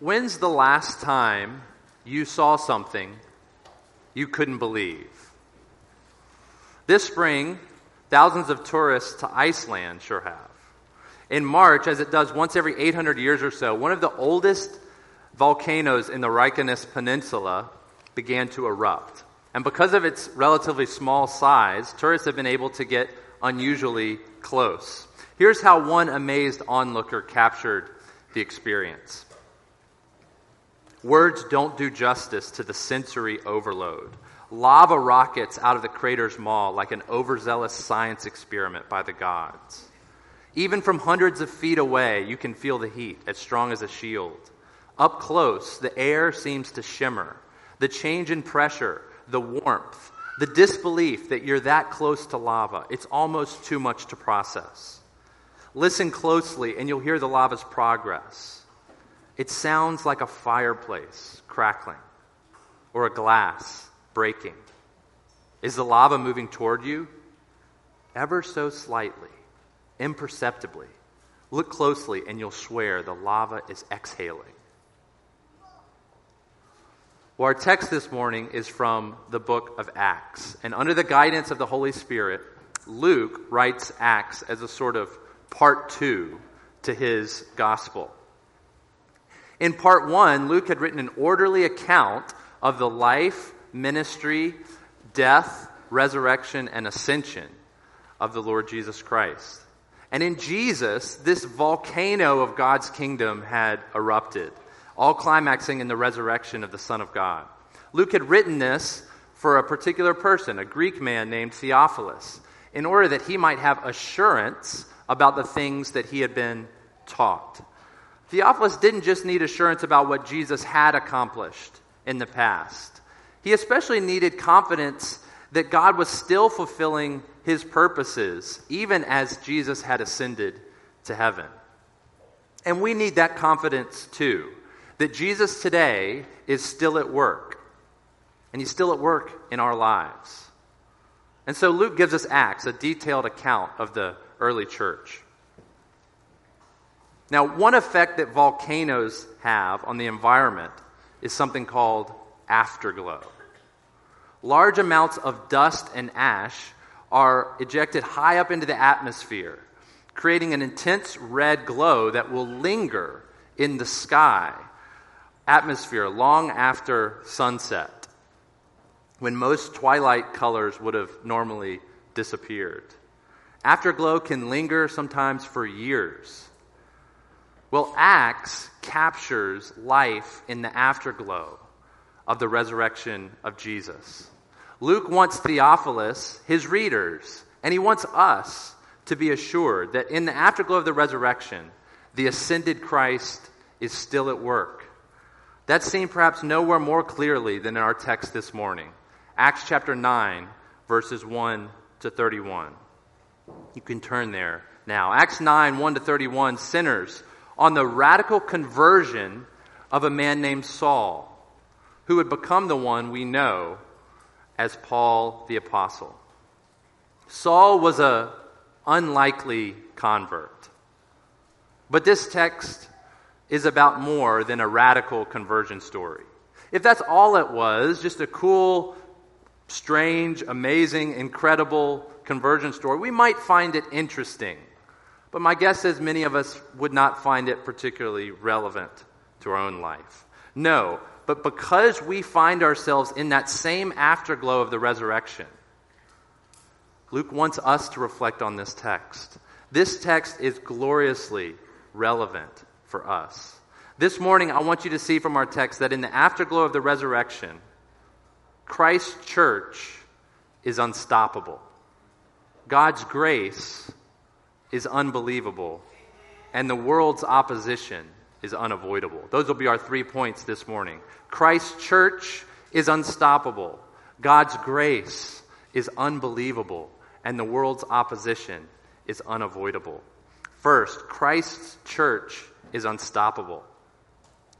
When's the last time you saw something you couldn't believe? This spring, thousands of tourists to Iceland sure have. In March, as it does once every 800 years or so, one of the oldest volcanoes in the Reykjanes Peninsula began to erupt. And because of its relatively small size, tourists have been able to get unusually close. Here's how one amazed onlooker captured the experience. Words don't do justice to the sensory overload. Lava rockets out of the crater's maw like an overzealous science experiment by the gods. Even from hundreds of feet away, you can feel the heat as strong as a shield. Up close, the air seems to shimmer. The change in pressure, the warmth, the disbelief that you're that close to lava, it's almost too much to process. Listen closely, and you'll hear the lava's progress. It sounds like a fireplace crackling or a glass breaking. Is the lava moving toward you? Ever so slightly, imperceptibly. Look closely, and you'll swear the lava is exhaling. Well, our text this morning is from the book of Acts. And under the guidance of the Holy Spirit, Luke writes Acts as a sort of part two to his gospel. In part one, Luke had written an orderly account of the life, ministry, death, resurrection, and ascension of the Lord Jesus Christ. And in Jesus, this volcano of God's kingdom had erupted, all climaxing in the resurrection of the Son of God. Luke had written this for a particular person, a Greek man named Theophilus, in order that he might have assurance about the things that he had been taught. Theophilus didn't just need assurance about what Jesus had accomplished in the past, he especially needed confidence that God was still fulfilling his purposes, even as Jesus had ascended to heaven. And we need that confidence too, that Jesus today is still at work, and he's still at work in our lives. And so Luke gives us Acts, a detailed account of the early church. Now, one effect that volcanoes have on the environment is something called afterglow. Large amounts of dust and ash are ejected high up into the atmosphere, creating an intense red glow that will linger in the sky atmosphere long after sunset, when most twilight colors would have normally disappeared. Afterglow can linger sometimes for years well, Acts captures life in the afterglow of the resurrection of Jesus. Luke wants Theophilus, his readers, and he wants us to be assured that in the afterglow of the resurrection, the ascended Christ is still at work. That's seen perhaps nowhere more clearly than in our text this morning. Acts chapter 9, verses 1 to 31. You can turn there now. Acts 9, 1 to 31. Sinners on the radical conversion of a man named Saul, who would become the one we know as Paul the Apostle. Saul was a unlikely convert. But this text is about more than a radical conversion story. If that's all it was, just a cool, strange, amazing, incredible conversion story, we might find it interesting. But my guess is many of us would not find it particularly relevant to our own life. No, but because we find ourselves in that same afterglow of the resurrection, Luke wants us to reflect on this text. This text is gloriously relevant for us. This morning, I want you to see from our text that in the afterglow of the resurrection, Christ's church is unstoppable. God's grace is unbelievable, and the world's opposition is unavoidable. Those will be our three points this morning. Christ's church is unstoppable, God's grace is unbelievable, and the world's opposition is unavoidable. First, Christ's church is unstoppable.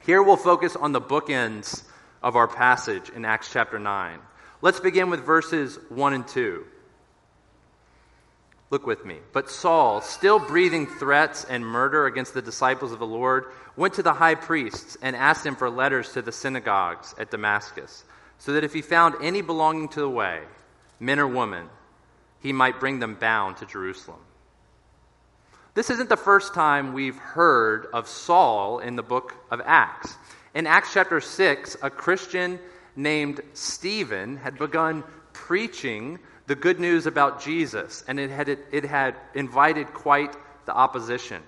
Here we'll focus on the bookends of our passage in Acts chapter 9. Let's begin with verses 1 and 2. Look with me. But Saul, still breathing threats and murder against the disciples of the Lord, went to the high priests and asked him for letters to the synagogues at Damascus, so that if he found any belonging to the way, men or women, he might bring them bound to Jerusalem. This isn't the first time we've heard of Saul in the book of Acts. In Acts chapter 6, a Christian named Stephen had begun preaching the good news about Jesus, and it had, it had invited quite the opposition.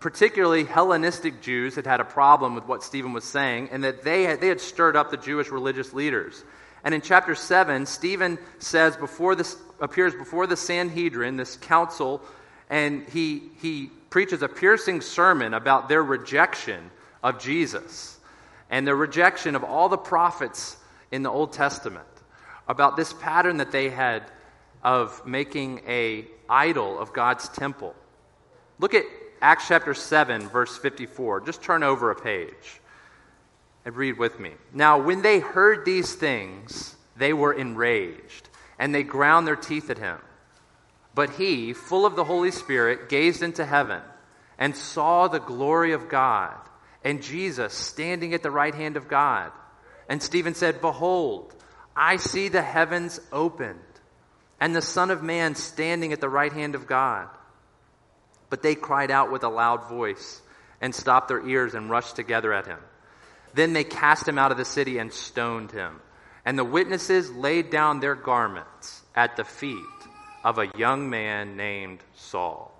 Particularly, Hellenistic Jews had had a problem with what Stephen was saying, and that they had, they had stirred up the Jewish religious leaders. And in chapter 7, Stephen says before this appears before the Sanhedrin, this council, and he, he preaches a piercing sermon about their rejection of Jesus and their rejection of all the prophets in the Old Testament about this pattern that they had of making a idol of God's temple. Look at Acts chapter 7 verse 54. Just turn over a page and read with me. Now, when they heard these things, they were enraged, and they ground their teeth at him. But he, full of the Holy Spirit, gazed into heaven and saw the glory of God and Jesus standing at the right hand of God. And Stephen said, Behold, I see the heavens opened and the Son of Man standing at the right hand of God. But they cried out with a loud voice and stopped their ears and rushed together at him. Then they cast him out of the city and stoned him. And the witnesses laid down their garments at the feet of a young man named Saul.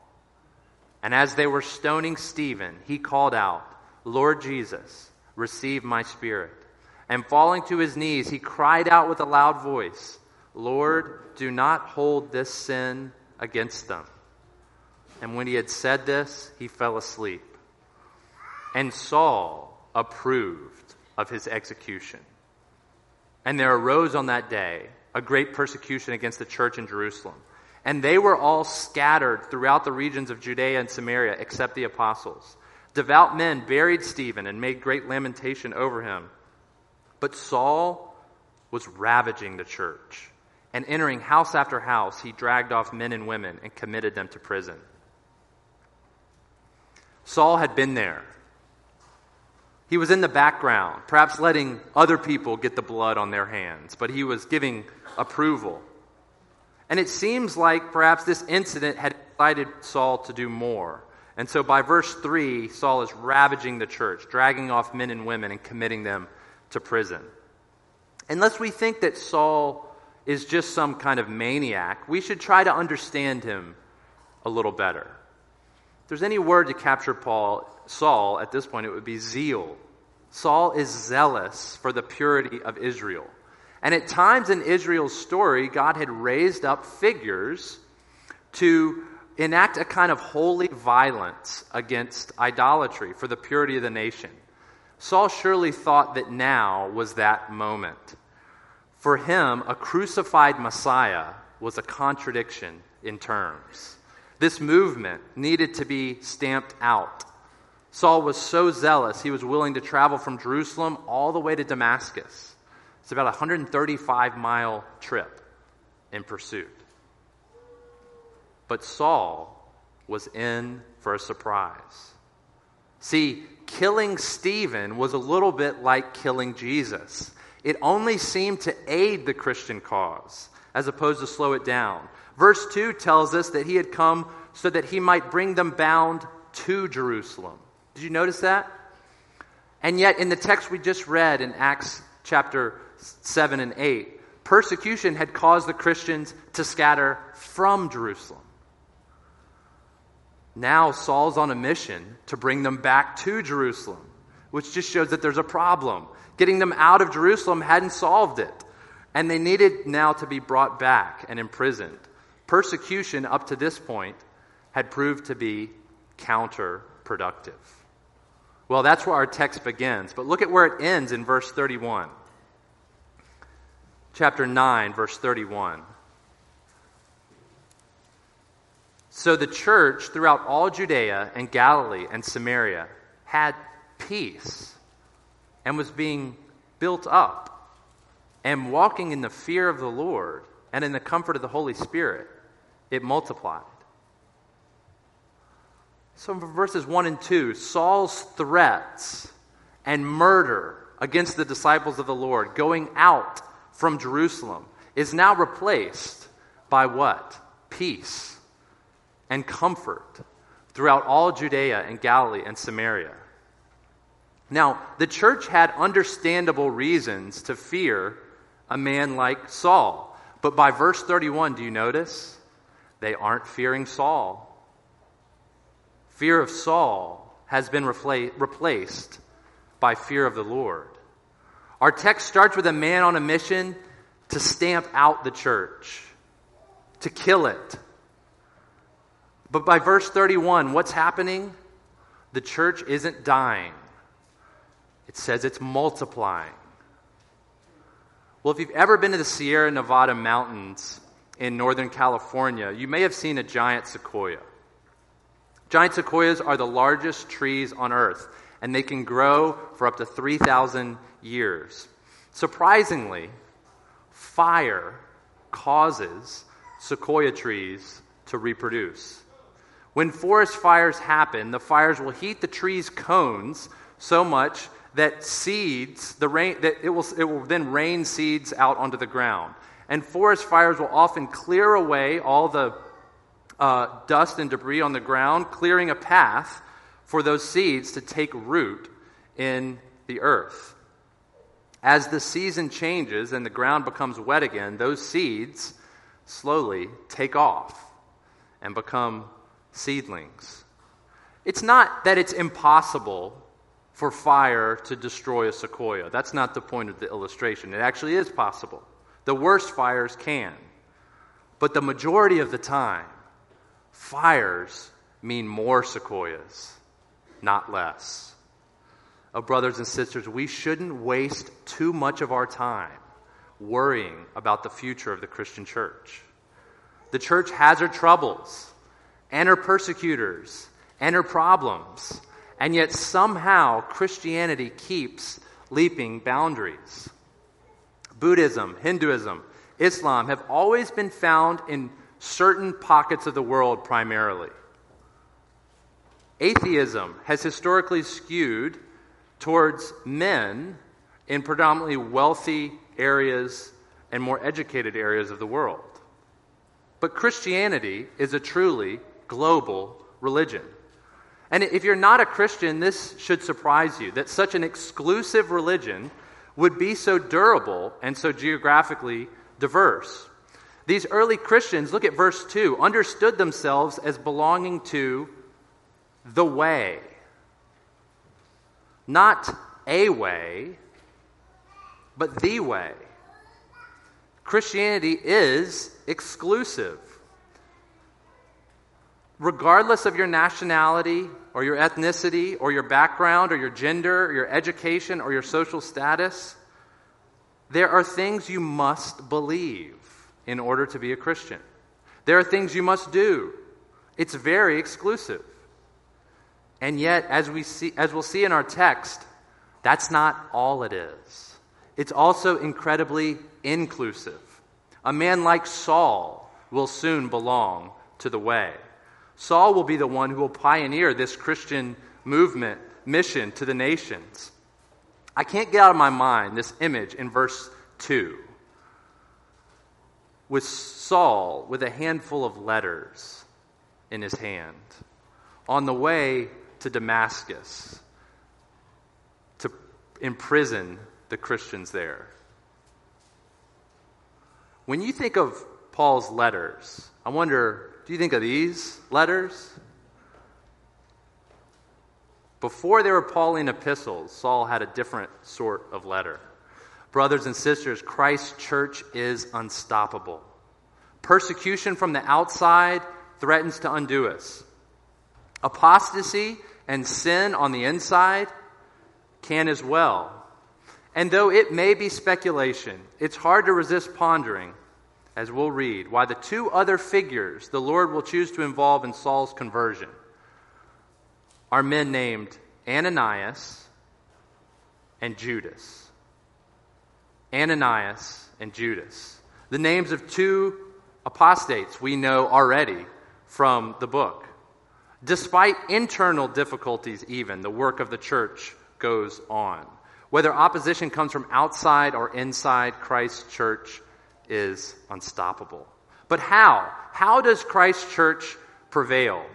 And as they were stoning Stephen, he called out, Lord Jesus, receive my spirit. And falling to his knees, he cried out with a loud voice, Lord, do not hold this sin against them. And when he had said this, he fell asleep. And Saul approved of his execution. And there arose on that day a great persecution against the church in Jerusalem. And they were all scattered throughout the regions of Judea and Samaria, except the apostles. Devout men buried Stephen and made great lamentation over him. But Saul was ravaging the church. And entering house after house, he dragged off men and women and committed them to prison. Saul had been there. He was in the background, perhaps letting other people get the blood on their hands, but he was giving approval. And it seems like perhaps this incident had incited Saul to do more. And so by verse 3, Saul is ravaging the church, dragging off men and women and committing them to prison. Unless we think that Saul is just some kind of maniac, we should try to understand him a little better. If there's any word to capture Paul, Saul at this point, it would be zeal. Saul is zealous for the purity of Israel. And at times in Israel's story, God had raised up figures to enact a kind of holy violence against idolatry for the purity of the nation. Saul surely thought that now was that moment. For him, a crucified Messiah was a contradiction in terms. This movement needed to be stamped out. Saul was so zealous, he was willing to travel from Jerusalem all the way to Damascus. It's about a 135 mile trip in pursuit. But Saul was in for a surprise. See, killing Stephen was a little bit like killing Jesus. It only seemed to aid the Christian cause as opposed to slow it down. Verse 2 tells us that he had come so that he might bring them bound to Jerusalem. Did you notice that? And yet, in the text we just read in Acts chapter 7 and 8, persecution had caused the Christians to scatter from Jerusalem. Now Saul's on a mission to bring them back to Jerusalem, which just shows that there's a problem. Getting them out of Jerusalem hadn't solved it, and they needed now to be brought back and imprisoned. Persecution up to this point had proved to be counterproductive. Well, that's where our text begins, but look at where it ends in verse 31. Chapter 9, verse 31. So the church throughout all Judea and Galilee and Samaria had peace and was being built up and walking in the fear of the Lord and in the comfort of the Holy Spirit. it multiplied. So, from verses 1 and 2, Saul's threats and murder against the disciples of the Lord going out from Jerusalem is now replaced by what? Peace and comfort throughout all Judea and Galilee and Samaria. Now, the church had understandable reasons to fear a man like Saul. But by verse 31, do you notice? They aren't fearing Saul. Fear of Saul has been repla- replaced by fear of the Lord. Our text starts with a man on a mission to stamp out the church, to kill it. But by verse 31, what's happening? The church isn't dying, it says it's multiplying. Well, if you've ever been to the Sierra Nevada mountains in Northern California, you may have seen a giant sequoia. Giant sequoias are the largest trees on earth, and they can grow for up to 3,000 years. Surprisingly, fire causes sequoia trees to reproduce. When forest fires happen, the fires will heat the tree's cones so much that seeds, the rain, that it will, it will then rain seeds out onto the ground. And forest fires will often clear away all the uh, dust and debris on the ground, clearing a path for those seeds to take root in the earth. As the season changes and the ground becomes wet again, those seeds slowly take off and become seedlings. It's not that it's impossible for fire to destroy a sequoia. That's not the point of the illustration. It actually is possible. The worst fires can. But the majority of the time, fires mean more sequoias, not less. Oh, brothers and sisters, we shouldn't waste too much of our time worrying about the future of the Christian church. The church has her troubles and her persecutors and her problems, and yet somehow Christianity keeps leaping boundaries. Buddhism, Hinduism, Islam have always been found in certain pockets of the world primarily. Atheism has historically skewed towards men in predominantly wealthy areas and more educated areas of the world. But Christianity is a truly global religion. And if you're not a Christian, this should surprise you that such an exclusive religion would be so durable and so geographically diverse. These early Christians, look at verse 2, understood themselves as belonging to the way. Not a way, but the way. Christianity is exclusive. Regardless of your nationality or your ethnicity or your background or your gender or your education or your social status, there are things you must believe in order to be a Christian. There are things you must do. It's very exclusive. And yet, as, we see, as we'll see in our text, that's not all it is. It's also incredibly inclusive. A man like Saul will soon belong to the way. Saul will be the one who will pioneer this Christian movement, mission to the nations. I can't get out of my mind this image in verse 2 with Saul with a handful of letters in his hand on the way to Damascus to imprison the Christians there. When you think of Paul's letters, I wonder do you think of these letters? Before they were Pauline epistles, Saul had a different sort of letter. Brothers and sisters, Christ's church is unstoppable. Persecution from the outside threatens to undo us. Apostasy and sin on the inside can as well. And though it may be speculation, it's hard to resist pondering, as we'll read, why the two other figures the Lord will choose to involve in Saul's conversion are men named Ananias and Judas. Ananias and Judas. The names of two apostates, we know already from the book. Despite internal difficulties, even, the work of the church goes on. Whether opposition comes from outside or inside, Christ's church is unstoppable. But how? How does Christ's church prevail?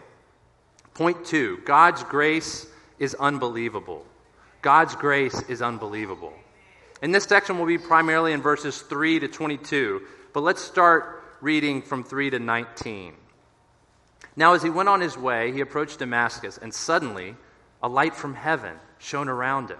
Point two God's grace is unbelievable. God's grace is unbelievable. In this section, we'll be primarily in verses 3 to 22, but let's start reading from 3 to 19. Now, as he went on his way, he approached Damascus, and suddenly a light from heaven shone around him.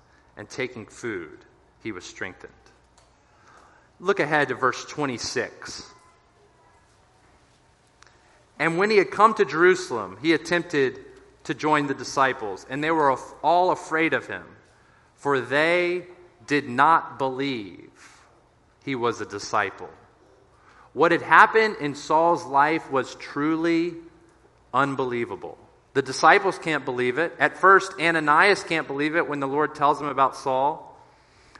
and taking food, he was strengthened. Look ahead to verse 26. And when he had come to Jerusalem, he attempted to join the disciples, and they were all afraid of him, for they did not believe he was a disciple. What had happened in Saul's life was truly unbelievable. The disciples can't believe it. At first, Ananias can't believe it when the Lord tells him about Saul.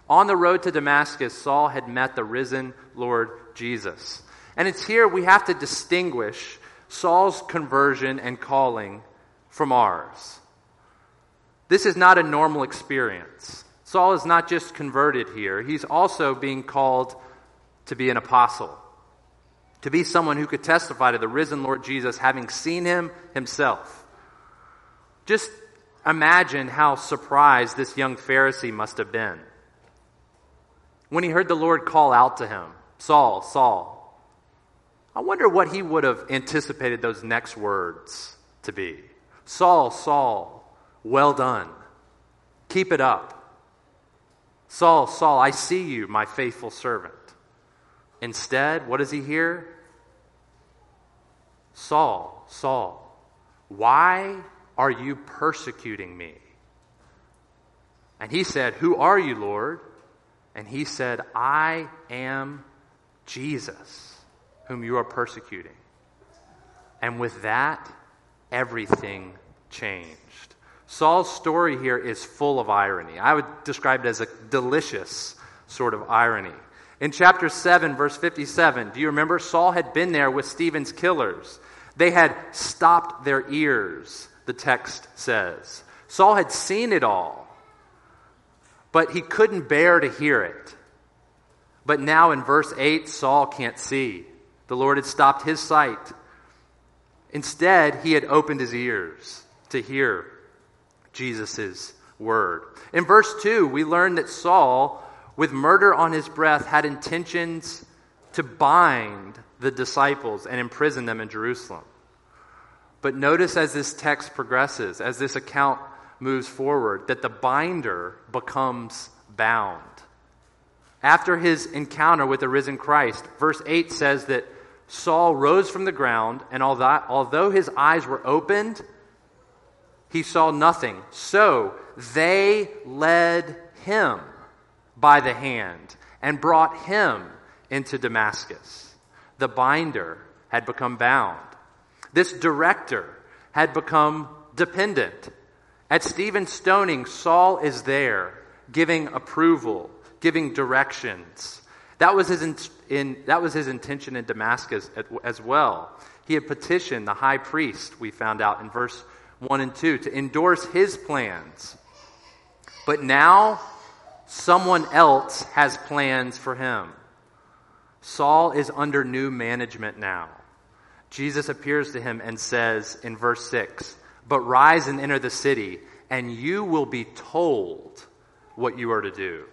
On the road to Damascus, Saul had met the risen Lord Jesus. And it's here we have to distinguish Saul's conversion and calling from ours. This is not a normal experience. Saul is not just converted here, he's also being called to be an apostle, to be someone who could testify to the risen Lord Jesus, having seen him himself. Just imagine how surprised this young Pharisee must have been when he heard the Lord call out to him, Saul, Saul. I wonder what he would have anticipated those next words to be. Saul, Saul, well done. Keep it up. Saul, Saul, I see you, my faithful servant. Instead, what does he hear? Saul, Saul, why are you persecuting me? And he said, Who are you, Lord? And he said, I am Jesus, whom you are persecuting. And with that, everything changed. Saul's story here is full of irony. I would describe it as a delicious sort of irony. In chapter 7, verse 57, do you remember? Saul had been there with Stephen's killers. They had stopped their ears, the text says. Saul had seen it all, but he couldn't bear to hear it. But now in verse 8, Saul can't see. The Lord had stopped his sight. Instead, he had opened his ears to hear Jesus' word. In verse 2, we learn that Saul, with murder on his breath, had intentions to bind the disciples and imprison them in Jerusalem. But notice as this text progresses, as this account moves forward that the binder becomes bound. After his encounter with the risen Christ, verse 8 says that Saul rose from the ground, and although his eyes were opened, he saw nothing. So they led him by the hand and brought him into Damascus. The binder had become bound. This director had become dependent. At Stephen's stoning, Saul is there giving approval, giving directions. That was his, in, in, that was his intention in Damascus as well. He had petitioned the high priest, we found out in verse 1 and 2, to endorse his plans. But now, someone else has plans for him. Saul is under new management now. Jesus appears to him and says in verse 6 But rise and enter the city, and you will be told what you are to do.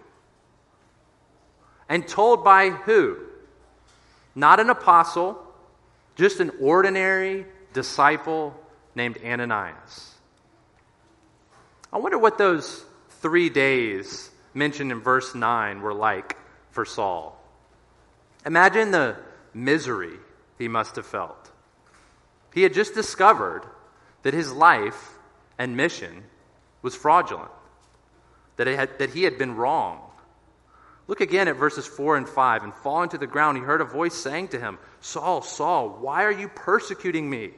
And told by who? Not an apostle, just an ordinary disciple named Ananias. I wonder what those three days mentioned in verse 9 were like for Saul. Imagine the misery he must have felt. He had just discovered that his life and mission was fraudulent, that, had, that he had been wrong. Look again at verses 4 and 5. And falling to the ground, he heard a voice saying to him, Saul, Saul, why are you persecuting me?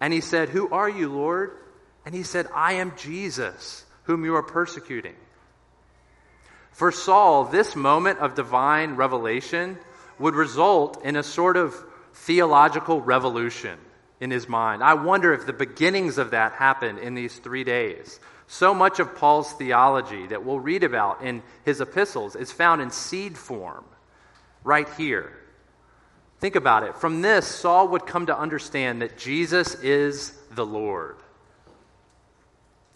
And he said, Who are you, Lord? And he said, I am Jesus, whom you are persecuting. For Saul, this moment of divine revelation would result in a sort of theological revolution in his mind. I wonder if the beginnings of that happened in these three days. So much of Paul's theology that we'll read about in his epistles is found in seed form right here. Think about it. From this, Saul would come to understand that Jesus is the Lord.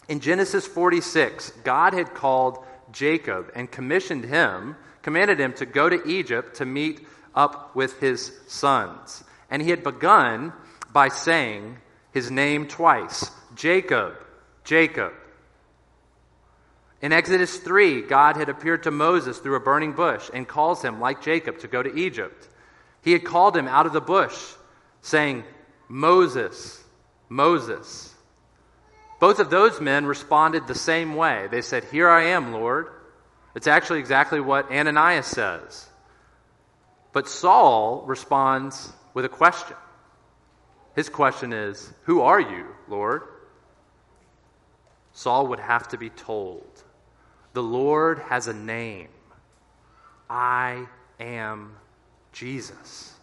In Genesis 46, God had called Jacob and commissioned him, commanded him to go to Egypt to meet up with his sons. And he had begun by saying his name twice Jacob, Jacob. In Exodus 3, God had appeared to Moses through a burning bush and calls him, like Jacob, to go to Egypt. He had called him out of the bush, saying, Moses, Moses. Both of those men responded the same way. They said, Here I am, Lord. It's actually exactly what Ananias says. But Saul responds with a question. His question is, Who are you, Lord? Saul would have to be told, The Lord has a name. I am Jesus.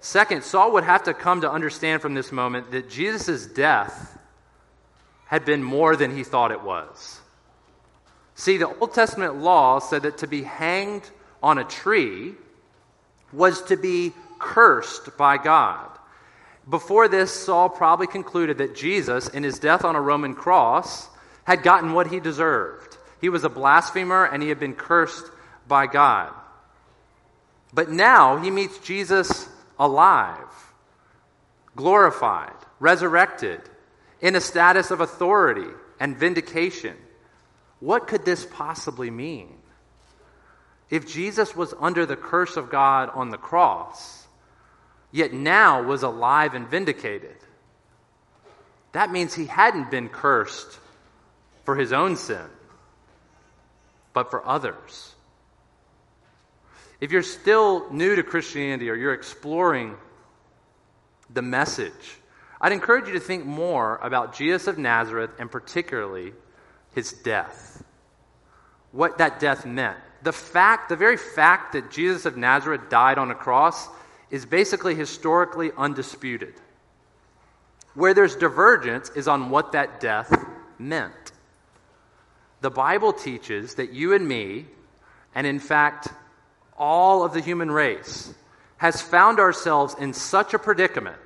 Second, Saul would have to come to understand from this moment that Jesus' death had been more than he thought it was. See, the Old Testament law said that to be hanged on a tree was to be cursed by God. Before this, Saul probably concluded that Jesus, in his death on a Roman cross, had gotten what he deserved. He was a blasphemer and he had been cursed by God. But now he meets Jesus alive, glorified, resurrected, in a status of authority and vindication. What could this possibly mean? If Jesus was under the curse of God on the cross, yet now was alive and vindicated, that means he hadn't been cursed for his own sin, but for others. If you're still new to Christianity or you're exploring the message, I'd encourage you to think more about Jesus of Nazareth and particularly his death. What that death meant. The fact, the very fact that Jesus of Nazareth died on a cross is basically historically undisputed. Where there's divergence is on what that death meant. The Bible teaches that you and me, and in fact, all of the human race has found ourselves in such a predicament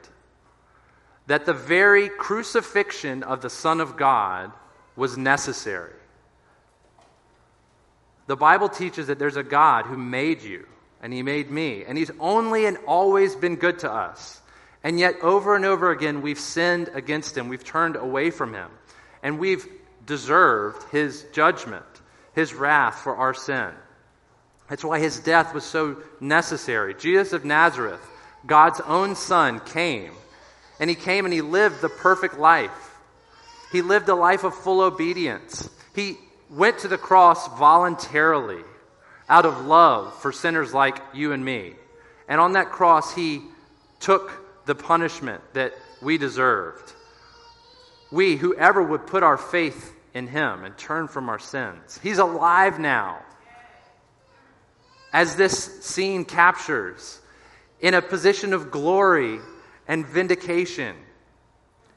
that the very crucifixion of the Son of God was necessary. The Bible teaches that there's a God who made you, and He made me, and He's only and always been good to us. And yet, over and over again, we've sinned against him. We've turned away from him. And we've deserved his judgment, his wrath for our sin. That's why his death was so necessary. Jesus of Nazareth, God's own son, came. And he came and he lived the perfect life. He lived a life of full obedience. He went to the cross voluntarily out of love for sinners like you and me. And on that cross, he took the punishment that we deserved. We, whoever would put our faith in him and turn from our sins, he's alive now. As this scene captures, in a position of glory and vindication.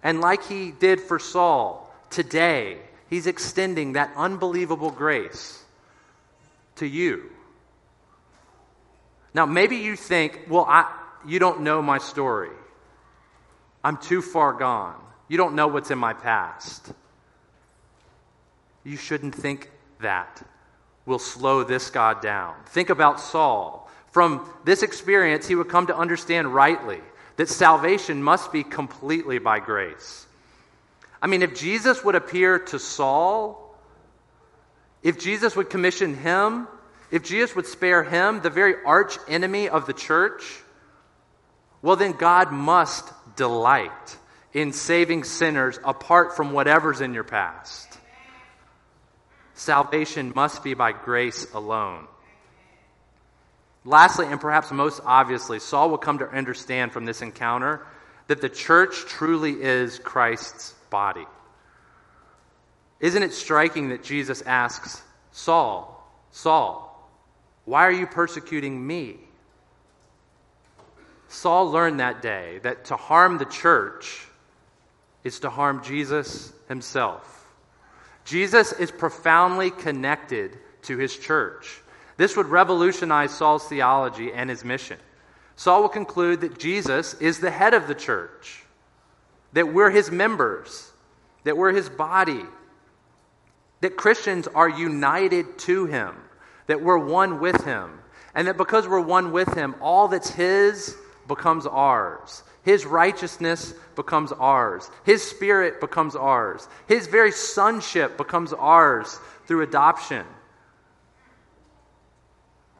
And like he did for Saul, today, he's extending that unbelievable grace to you. Now, maybe you think, well, I, you don't know my story. I'm too far gone. You don't know what's in my past. You shouldn't think that will slow this God down. Think about Saul. From this experience, he would come to understand rightly that salvation must be completely by grace. I mean, if Jesus would appear to Saul, if Jesus would commission him, if Jesus would spare him, the very arch enemy of the church, well, then God must delight in saving sinners apart from whatever's in your past. Salvation must be by grace alone. Lastly, and perhaps most obviously, Saul will come to understand from this encounter that the church truly is Christ's body. Isn't it striking that Jesus asks, Saul, Saul, why are you persecuting me? Saul learned that day that to harm the church is to harm Jesus himself. Jesus is profoundly connected to his church. This would revolutionize Saul's theology and his mission. Saul will conclude that Jesus is the head of the church, that we're his members, that we're his body, that Christians are united to him, that we're one with him, and that because we're one with him, all that's his becomes ours. His righteousness becomes ours. His spirit becomes ours. His very sonship becomes ours through adoption.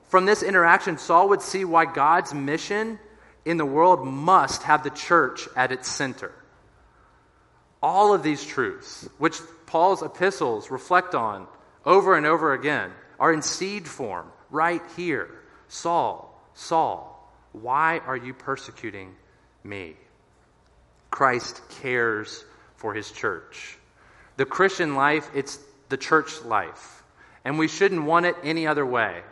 From this interaction, Saul would see why God's mission in the world must have the church at its center. All of these truths, which Paul's epistles reflect on over and over again, are in seed form right here. Saul, Saul, why are you persecuting me? Christ cares for his church. The Christian life, it's the church life, and we shouldn't want it any other way.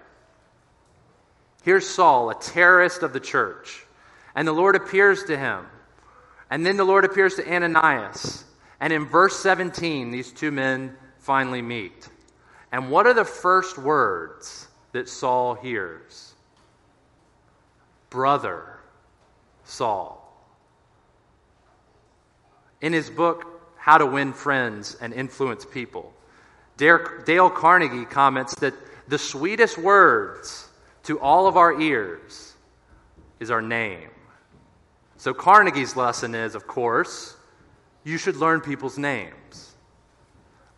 Here's Saul, a terrorist of the church, and the Lord appears to him. And then the Lord appears to Ananias. And in verse 17, these two men finally meet. And what are the first words that Saul hears? brother Saul. In his book, How to Win Friends and Influence People, Dale Carnegie comments that the sweetest words to all of our ears is our name. So, Carnegie's lesson is, of course, you should learn people's names.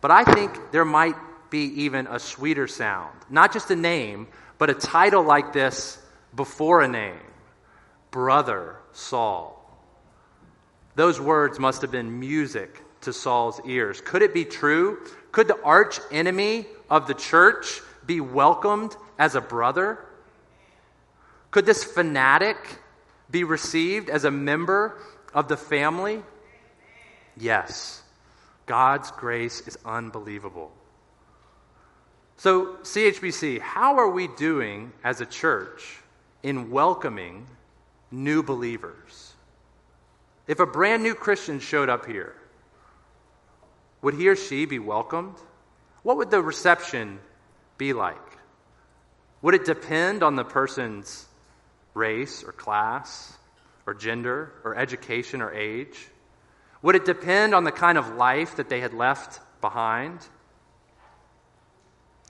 But I think there might be even a sweeter sound. Not just a name, but a title like this before a name Brother Saul. Those words must have been music to Saul's ears. Could it be true? Could the arch enemy of the church be welcomed as a brother? Could this fanatic be received as a member of the family? Yes. God's grace is unbelievable. So, CHBC, how are we doing as a church in welcoming new believers. If a brand new Christian showed up here, would he or she be welcomed? What would the reception be like? Would it depend on the person's race or class or gender or education or age? Would it depend on the kind of life that they had left behind?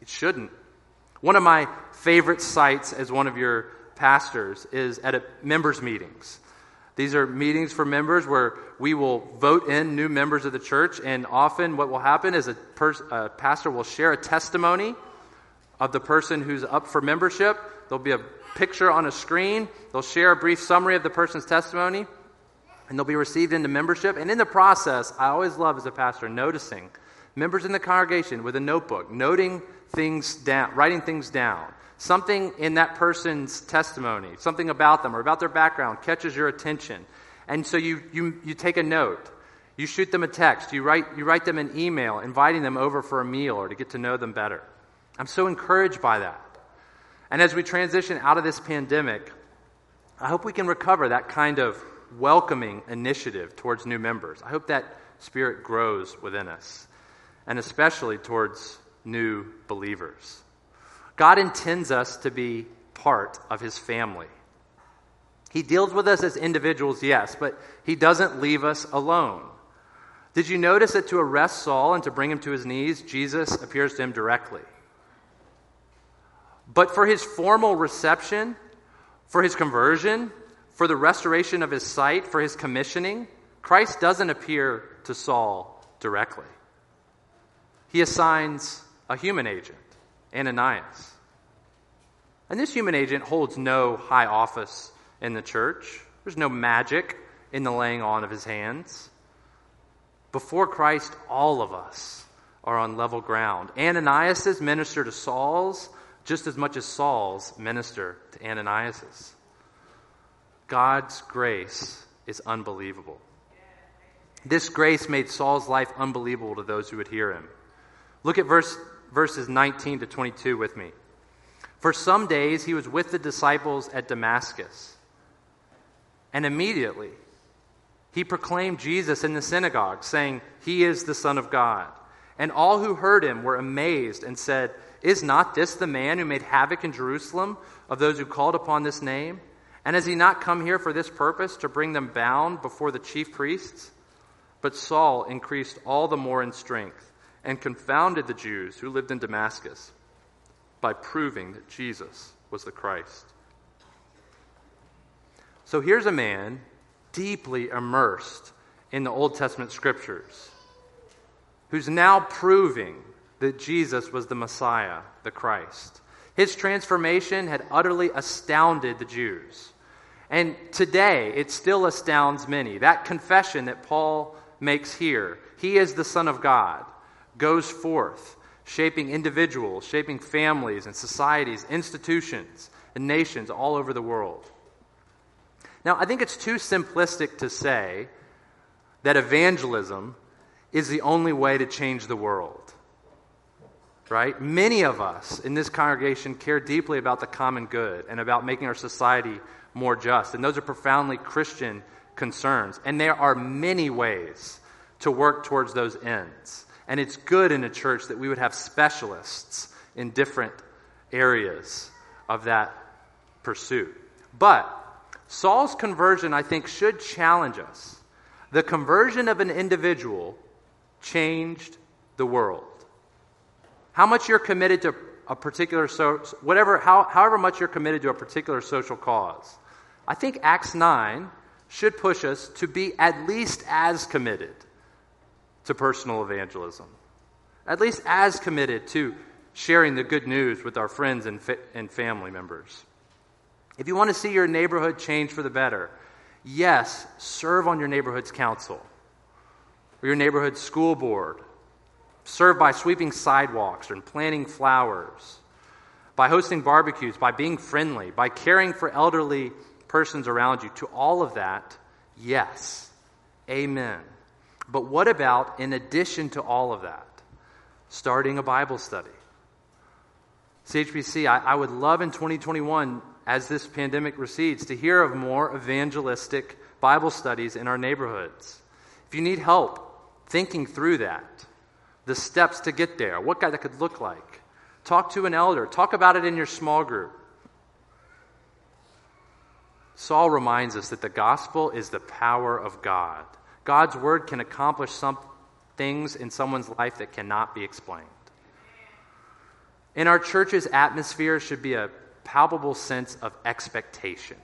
It shouldn't. One of my favorite sights as one of your pastors is at members' meetings. These are meetings for members where we will vote in new members of the church, and often what will happen is a, pers- a pastor will share a testimony of the person who's up for membership. There'll be a picture on a screen. They'll share a brief summary of the person's testimony, and they'll be received into membership. And in the process, I always love as a pastor noticing members in the congregation with a notebook, noting things down, writing things down. Something in that person's testimony, something about them or about their background catches your attention. And so you, you, you take a note. You shoot them a text. You write, you write them an email inviting them over for a meal or to get to know them better. I'm so encouraged by that. And as we transition out of this pandemic, I hope we can recover that kind of welcoming initiative towards new members. I hope that spirit grows within us, and especially towards new believers. God intends us to be part of his family. He deals with us as individuals, yes, but he doesn't leave us alone. Did you notice that to arrest Saul and to bring him to his knees, Jesus appears to him directly? But for his formal reception, for his conversion, for the restoration of his sight, for his commissioning, Christ doesn't appear to Saul directly. He assigns a human agent, Ananias. And this human agent holds no high office in the church, there's no magic in the laying on of his hands. Before Christ, all of us are on level ground. Ananias' minister to Saul's just as much as Saul's minister to Ananias's. God's grace is unbelievable. This grace made Saul's life unbelievable to those who would hear him. Look at verse, verses 19 to 22 with me. For some days he was with the disciples at Damascus, and immediately he proclaimed Jesus in the synagogue, saying, He is the Son of God. And all who heard him were amazed and said, Is not this the man who made havoc in Jerusalem of those who called upon this name? And has he not come here for this purpose, to bring them bound before the chief priests? But Saul increased all the more in strength and confounded the Jews who lived in Damascus by proving that Jesus was the Christ. So here's a man deeply immersed in the Old Testament scriptures who's now proving that Jesus was the Messiah, the Christ. His transformation had utterly astounded the Jews. And today, it still astounds many. That confession that Paul makes here, he is the Son of God, goes forth, shaping individuals, shaping families and societies, institutions, and nations all over the world. Now, I think it's too simplistic to say that evangelism is the only way to change the world. Right? Many of us in this congregation care deeply about the common good and about making our society more just. And those are profoundly Christian concerns. And there are many ways to work towards those ends. And it's good in a church that we would have specialists in different areas of that pursuit. But Saul's conversion, I think, should challenge us. The conversion of an individual changed the world. How much you're committed to a particular so whatever how, however much you're committed to a particular social cause. I think Acts 9 should push us to be at least as committed to personal evangelism. At least as committed to sharing the good news with our friends and, fa- and family members. If you want to see your neighborhood change for the better, yes, serve on your neighborhood's council or your neighborhood school board. Serve by sweeping sidewalks and planting flowers, by hosting barbecues, by being friendly, by caring for elderly persons around you. To all of that, yes, amen. But what about, in addition to all of that, starting a Bible study? CHBC, I, I would love in 2021, as this pandemic recedes, to hear of more evangelistic Bible studies in our neighborhoods. If you need help thinking through that, the steps to get there, what that could look like. Talk to an elder, talk about it in your small group. Saul reminds us that the gospel is the power of God. God's word can accomplish some things in someone's life that cannot be explained. In our church's atmosphere should be a palpable sense of expectation.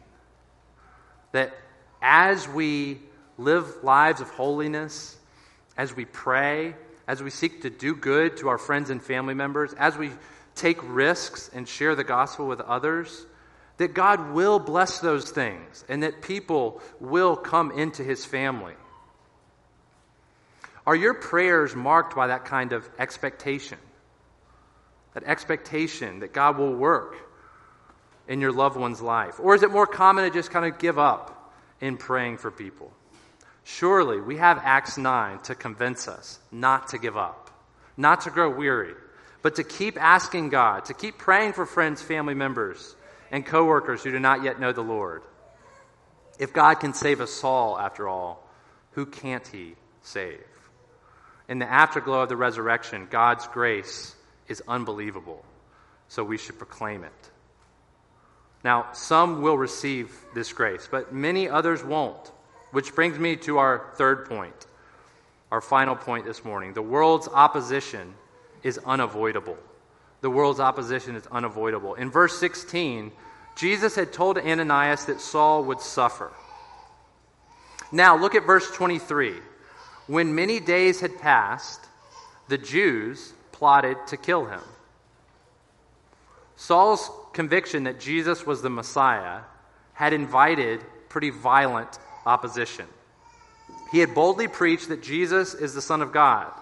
That as we live lives of holiness, as we pray, as we seek to do good to our friends and family members, as we take risks and share the gospel with others, that God will bless those things and that people will come into his family. Are your prayers marked by that kind of expectation? That expectation that God will work in your loved one's life? Or is it more common to just kind of give up in praying for people? Surely we have Acts 9 to convince us not to give up, not to grow weary, but to keep asking God, to keep praying for friends, family members, and coworkers who do not yet know the Lord. If God can save a Saul, after all, who can't he save? In the afterglow of the resurrection, God's grace is unbelievable, so we should proclaim it. Now, some will receive this grace, but many others won't, which brings me to our third point, our final point this morning. The world's opposition is unavoidable the world's opposition is unavoidable. In verse 16, Jesus had told Ananias that Saul would suffer. Now, look at verse 23. When many days had passed, the Jews plotted to kill him. Saul's conviction that Jesus was the Messiah had invited pretty violent opposition. He had boldly preached that Jesus is the Son of God.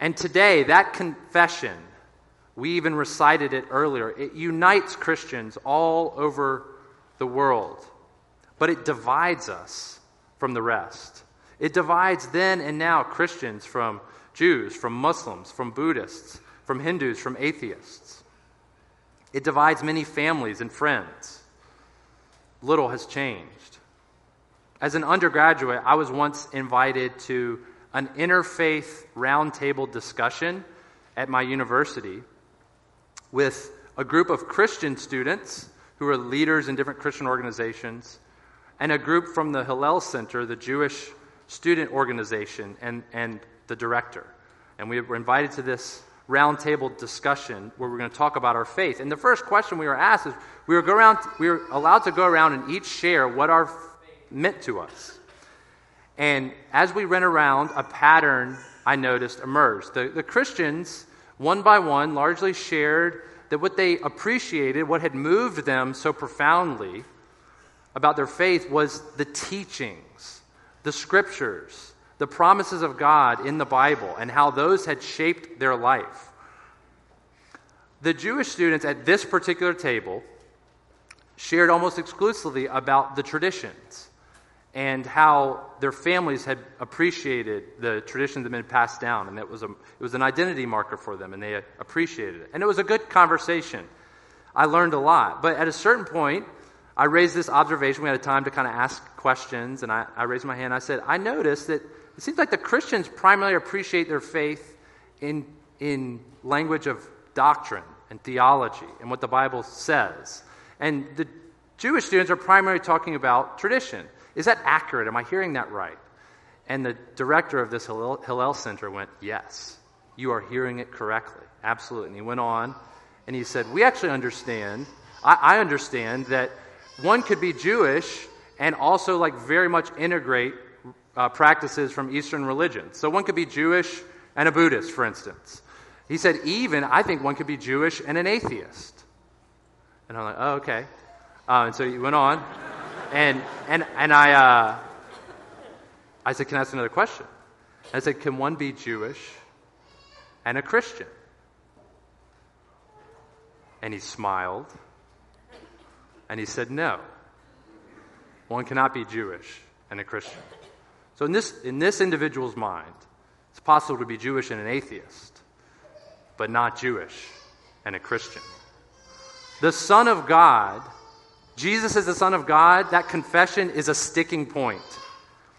And today, that confession we even recited it earlier. It unites Christians all over the world, but it divides us from the rest. It divides then and now Christians from Jews, from Muslims, from Buddhists, from Hindus, from atheists. It divides many families and friends. Little has changed. As an undergraduate, I was once invited to an interfaith roundtable discussion at my university with a group of Christian students who are leaders in different Christian organizations, and a group from the Hillel Center, the Jewish student organization, and, and the director. And we were invited to this roundtable discussion where we're going to talk about our faith. And the first question we were asked is we were, go around, we were allowed to go around and each share what our faith meant to us. And as we went around, a pattern I noticed emerged. The, the Christians one by one, largely shared that what they appreciated, what had moved them so profoundly about their faith, was the teachings, the scriptures, the promises of God in the Bible, and how those had shaped their life. The Jewish students at this particular table shared almost exclusively about the traditions and how their families had appreciated the traditions that had been passed down, and it was, a, it was an identity marker for them, and they appreciated it. And it was a good conversation. I learned a lot. But at a certain point, I raised this observation. We had a time to kind of ask questions, and I, I raised my hand. I said, I noticed that it seems like the Christians primarily appreciate their faith in, in language of doctrine and theology and what the Bible says. And the Jewish students are primarily talking about tradition. Is that accurate? Am I hearing that right? And the director of this Hillel Center went, Yes, you are hearing it correctly. Absolutely. And he went on and he said, We actually understand, I, I understand that one could be Jewish and also like very much integrate uh, practices from Eastern religions. So one could be Jewish and a Buddhist, for instance. He said, even I think one could be Jewish and an atheist. And I'm like, oh, okay. Uh, and so he went on. And, and, and I, uh, I said, Can I ask another question? I said, Can one be Jewish and a Christian? And he smiled. And he said, No. One cannot be Jewish and a Christian. So, in this, in this individual's mind, it's possible to be Jewish and an atheist, but not Jewish and a Christian. The Son of God Jesus is the Son of God, that confession is a sticking point.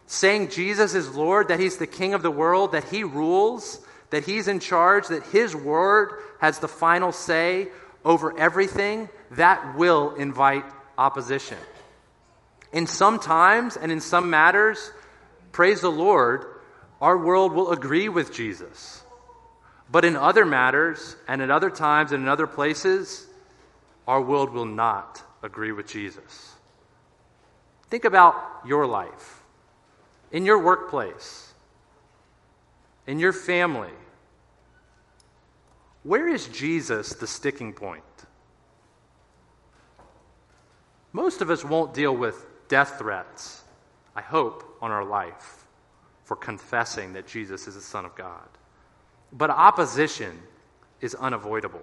Saying Jesus is Lord, that He's the King of the world, that He rules, that He's in charge, that His word has the final say over everything, that will invite opposition. In some times and in some matters, praise the Lord, our world will agree with Jesus. But in other matters and at other times and in other places, our world will not agree with Jesus. Think about your life, in your workplace, in your family. Where is Jesus the sticking point? Most of us won't deal with death threats, I hope, on our life for confessing that Jesus is the Son of God. But opposition is unavoidable.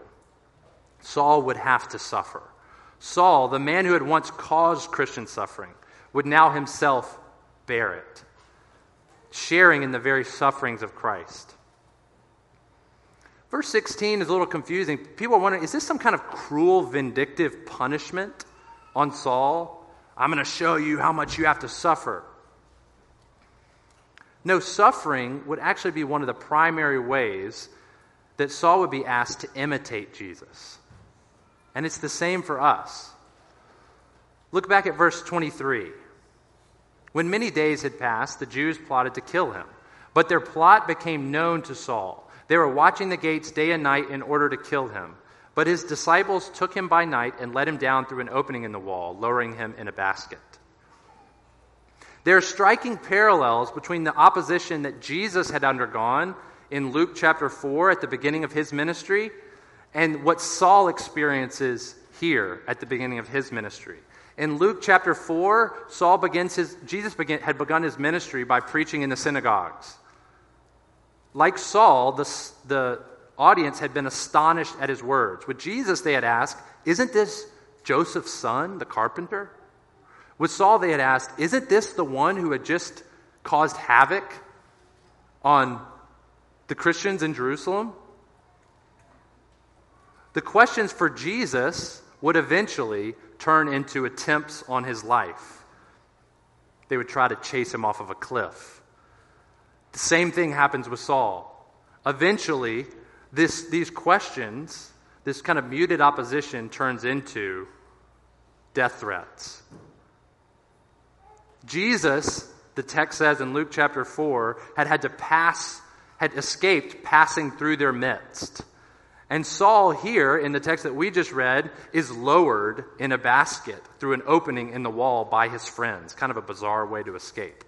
Saul would have to suffer. Saul, the man who had once caused Christian suffering, would now himself bear it, sharing in the very sufferings of Christ. Verse 16 is a little confusing. People are wondering is this some kind of cruel, vindictive punishment on Saul? I'm going to show you how much you have to suffer. No, suffering would actually be one of the primary ways that Saul would be asked to imitate Jesus. And it's the same for us. Look back at verse 23. When many days had passed, the Jews plotted to kill him. But their plot became known to Saul. They were watching the gates day and night in order to kill him. But his disciples took him by night and let him down through an opening in the wall, lowering him in a basket. There are striking parallels between the opposition that Jesus had undergone in Luke chapter 4 at the beginning of his ministry and what Saul experiences here at the beginning of his ministry. In Luke chapter 4, Saul begins his, Jesus had begun his ministry by preaching in the synagogues. Like Saul, the, the audience had been astonished at his words. With Jesus, they had asked, Isn't this Joseph's son, the carpenter? With Saul, they had asked, Isn't this the one who had just caused havoc on the Christians in Jerusalem? The questions for Jesus would eventually turn into attempts on his life. They would try to chase him off of a cliff. The same thing happens with Saul. Eventually, this, these questions, this kind of muted opposition, turns into death threats. Jesus, the text says in Luke chapter 4, had had to pass, had escaped passing through their midst. And Saul, here in the text that we just read, is lowered in a basket through an opening in the wall by his friends. Kind of a bizarre way to escape.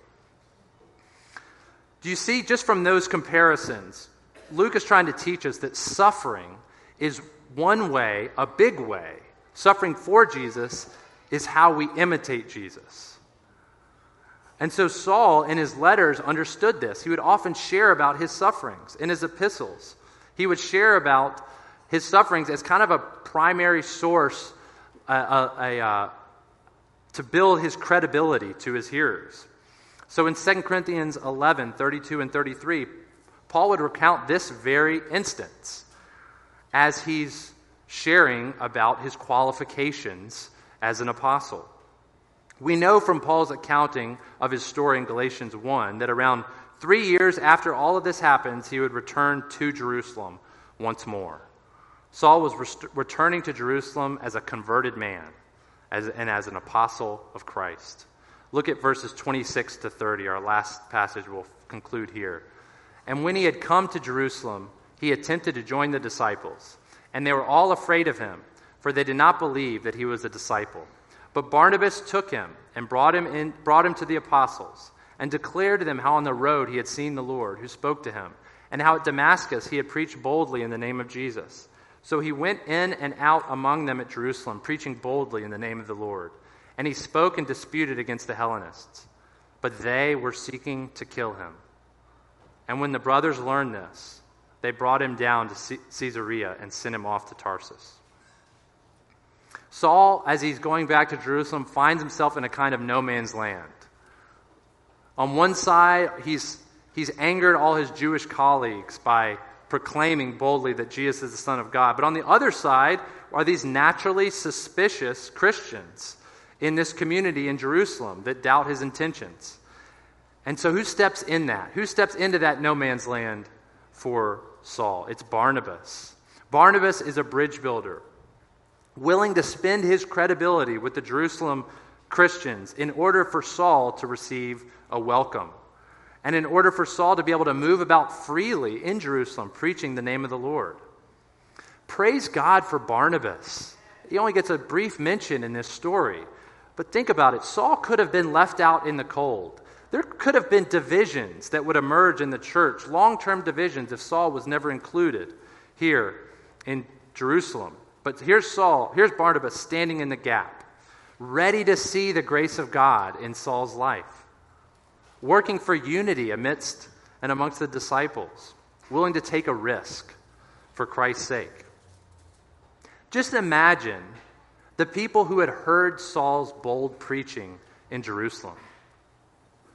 Do you see, just from those comparisons, Luke is trying to teach us that suffering is one way, a big way. Suffering for Jesus is how we imitate Jesus. And so Saul, in his letters, understood this. He would often share about his sufferings in his epistles. He would share about his sufferings as kind of a primary source uh, uh, a, uh, to build his credibility to his hearers. So in 2 Corinthians 11 32 and 33, Paul would recount this very instance as he's sharing about his qualifications as an apostle. We know from Paul's accounting of his story in Galatians 1 that around three years after all of this happens, he would return to Jerusalem once more. Saul was rest- returning to Jerusalem as a converted man as, and as an apostle of Christ. Look at verses 26 to 30. Our last passage will conclude here. And when he had come to Jerusalem, he attempted to join the disciples. And they were all afraid of him, for they did not believe that he was a disciple. But Barnabas took him and brought him, in, brought him to the apostles, and declared to them how on the road he had seen the Lord, who spoke to him, and how at Damascus he had preached boldly in the name of Jesus. So he went in and out among them at Jerusalem, preaching boldly in the name of the Lord. And he spoke and disputed against the Hellenists. But they were seeking to kill him. And when the brothers learned this, they brought him down to Caesarea and sent him off to Tarsus. Saul, as he's going back to Jerusalem, finds himself in a kind of no man's land. On one side, he's, he's angered all his Jewish colleagues by proclaiming boldly that Jesus is the Son of God. But on the other side are these naturally suspicious Christians in this community in Jerusalem that doubt his intentions. And so, who steps in that? Who steps into that no man's land for Saul? It's Barnabas. Barnabas is a bridge builder, willing to spend his credibility with the Jerusalem Christians in order for Saul to receive a welcome and in order for Saul to be able to move about freely in Jerusalem, preaching the name of the Lord. Praise God for Barnabas. He only gets a brief mention in this story, But think about it Saul could have been left out in the cold. There could have been divisions that would emerge in the church, long term divisions, if Saul was never included here in Jerusalem. But here's Saul, here's Barnabas standing in the gap, ready to see the grace of God in Saul's life, working for unity amidst and amongst the disciples, willing to take a risk for Christ's sake. Just imagine the people who had heard Saul's bold preaching in Jerusalem,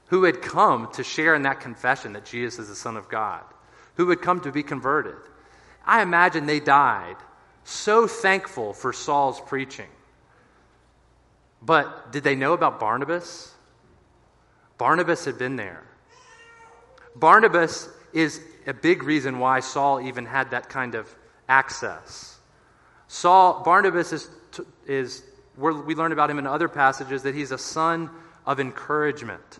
who had come to share in that confession that Jesus is the Son of God, who had come to be converted. I imagine they died so thankful for Saul's preaching. But did they know about Barnabas? Barnabas had been there. Barnabas is a big reason why Saul even had that kind of access. Saul, Barnabas is, is we learn about him in other passages that he's a son of encouragement.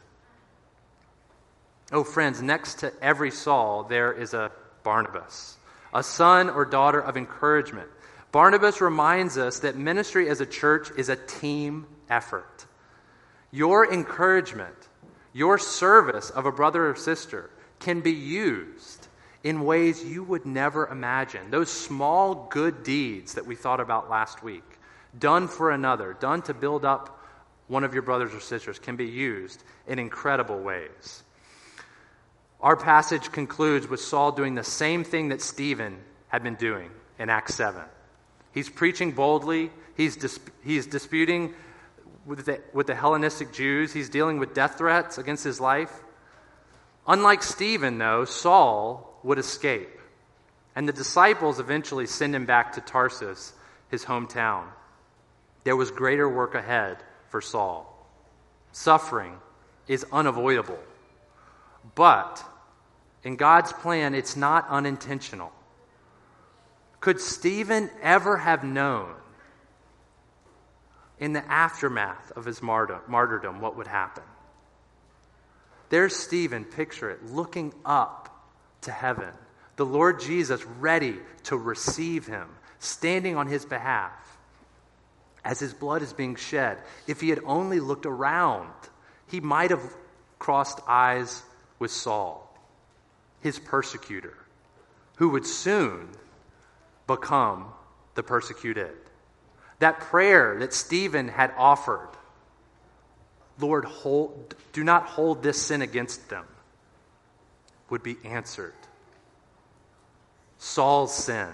Oh, friends, next to every Saul, there is a Barnabas, a son or daughter of encouragement. Barnabas reminds us that ministry as a church is a team effort. Your encouragement, your service of a brother or sister can be used in ways you would never imagine. Those small good deeds that we thought about last week, done for another, done to build up one of your brothers or sisters, can be used in incredible ways. Our passage concludes with Saul doing the same thing that Stephen had been doing in Acts 7. He's preaching boldly, he's, he's disputing with the, with the Hellenistic Jews, he's dealing with death threats against his life. Unlike Stephen, though, Saul would escape. And the disciples eventually send him back to Tarsus, his hometown. There was greater work ahead for Saul. Suffering is unavoidable. But in God's plan, it's not unintentional. Could Stephen ever have known in the aftermath of his martyrdom what would happen? There's Stephen, picture it, looking up to heaven. The Lord Jesus ready to receive him, standing on his behalf as his blood is being shed. If he had only looked around, he might have crossed eyes with Saul, his persecutor, who would soon become the persecuted. That prayer that Stephen had offered Lord, hold, do not hold this sin against them, would be answered. Saul's sin,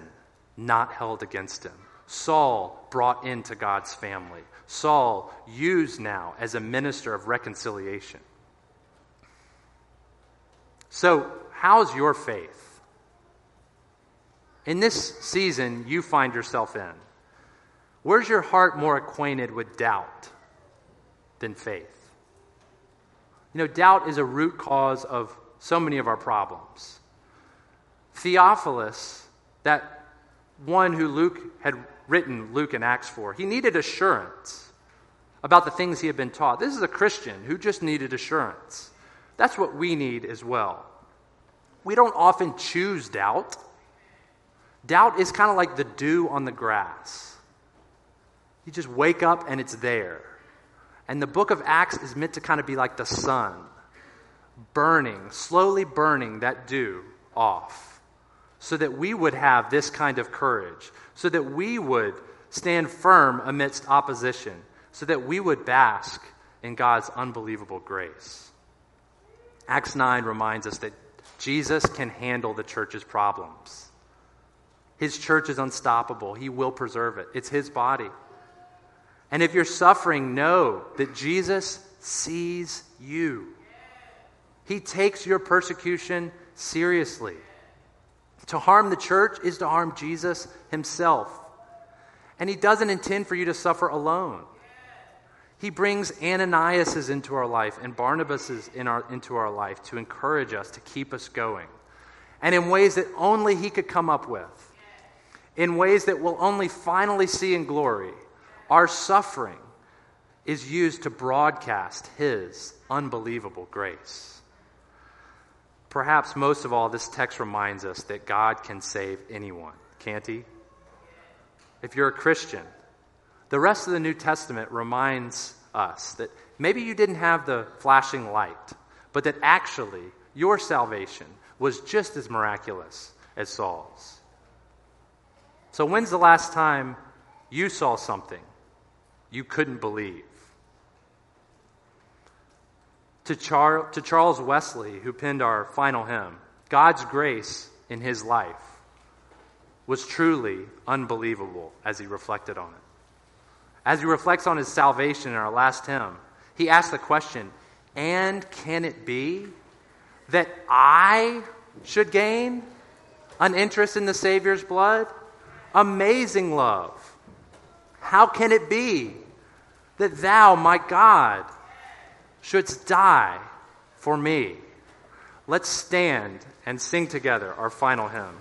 not held against him. Saul brought into God's family. Saul used now as a minister of reconciliation. So, how's your faith? In this season you find yourself in, where's your heart more acquainted with doubt than faith? You know, doubt is a root cause of so many of our problems. Theophilus, that one who Luke had written Luke and Acts for, he needed assurance about the things he had been taught. This is a Christian who just needed assurance. That's what we need as well. We don't often choose doubt. Doubt is kind of like the dew on the grass. You just wake up and it's there. And the book of Acts is meant to kind of be like the sun, burning, slowly burning that dew off, so that we would have this kind of courage, so that we would stand firm amidst opposition, so that we would bask in God's unbelievable grace. Acts 9 reminds us that Jesus can handle the church's problems. His church is unstoppable. He will preserve it. It's his body. And if you're suffering, know that Jesus sees you. He takes your persecution seriously. To harm the church is to harm Jesus himself. And he doesn't intend for you to suffer alone. He brings Ananias into our life and Barnabas in our, into our life to encourage us, to keep us going. And in ways that only he could come up with, in ways that we'll only finally see in glory. Our suffering is used to broadcast His unbelievable grace. Perhaps most of all, this text reminds us that God can save anyone, can't He? If you're a Christian, the rest of the New Testament reminds us that maybe you didn't have the flashing light, but that actually your salvation was just as miraculous as Saul's. So, when's the last time you saw something you couldn't believe? To, Char- to Charles Wesley, who penned our final hymn, God's grace in his life was truly unbelievable as he reflected on it. As he reflects on his salvation in our last hymn, he asks the question And can it be that I should gain an interest in the Savior's blood? Amazing love. How can it be that thou, my God, shouldst die for me? Let's stand and sing together our final hymn.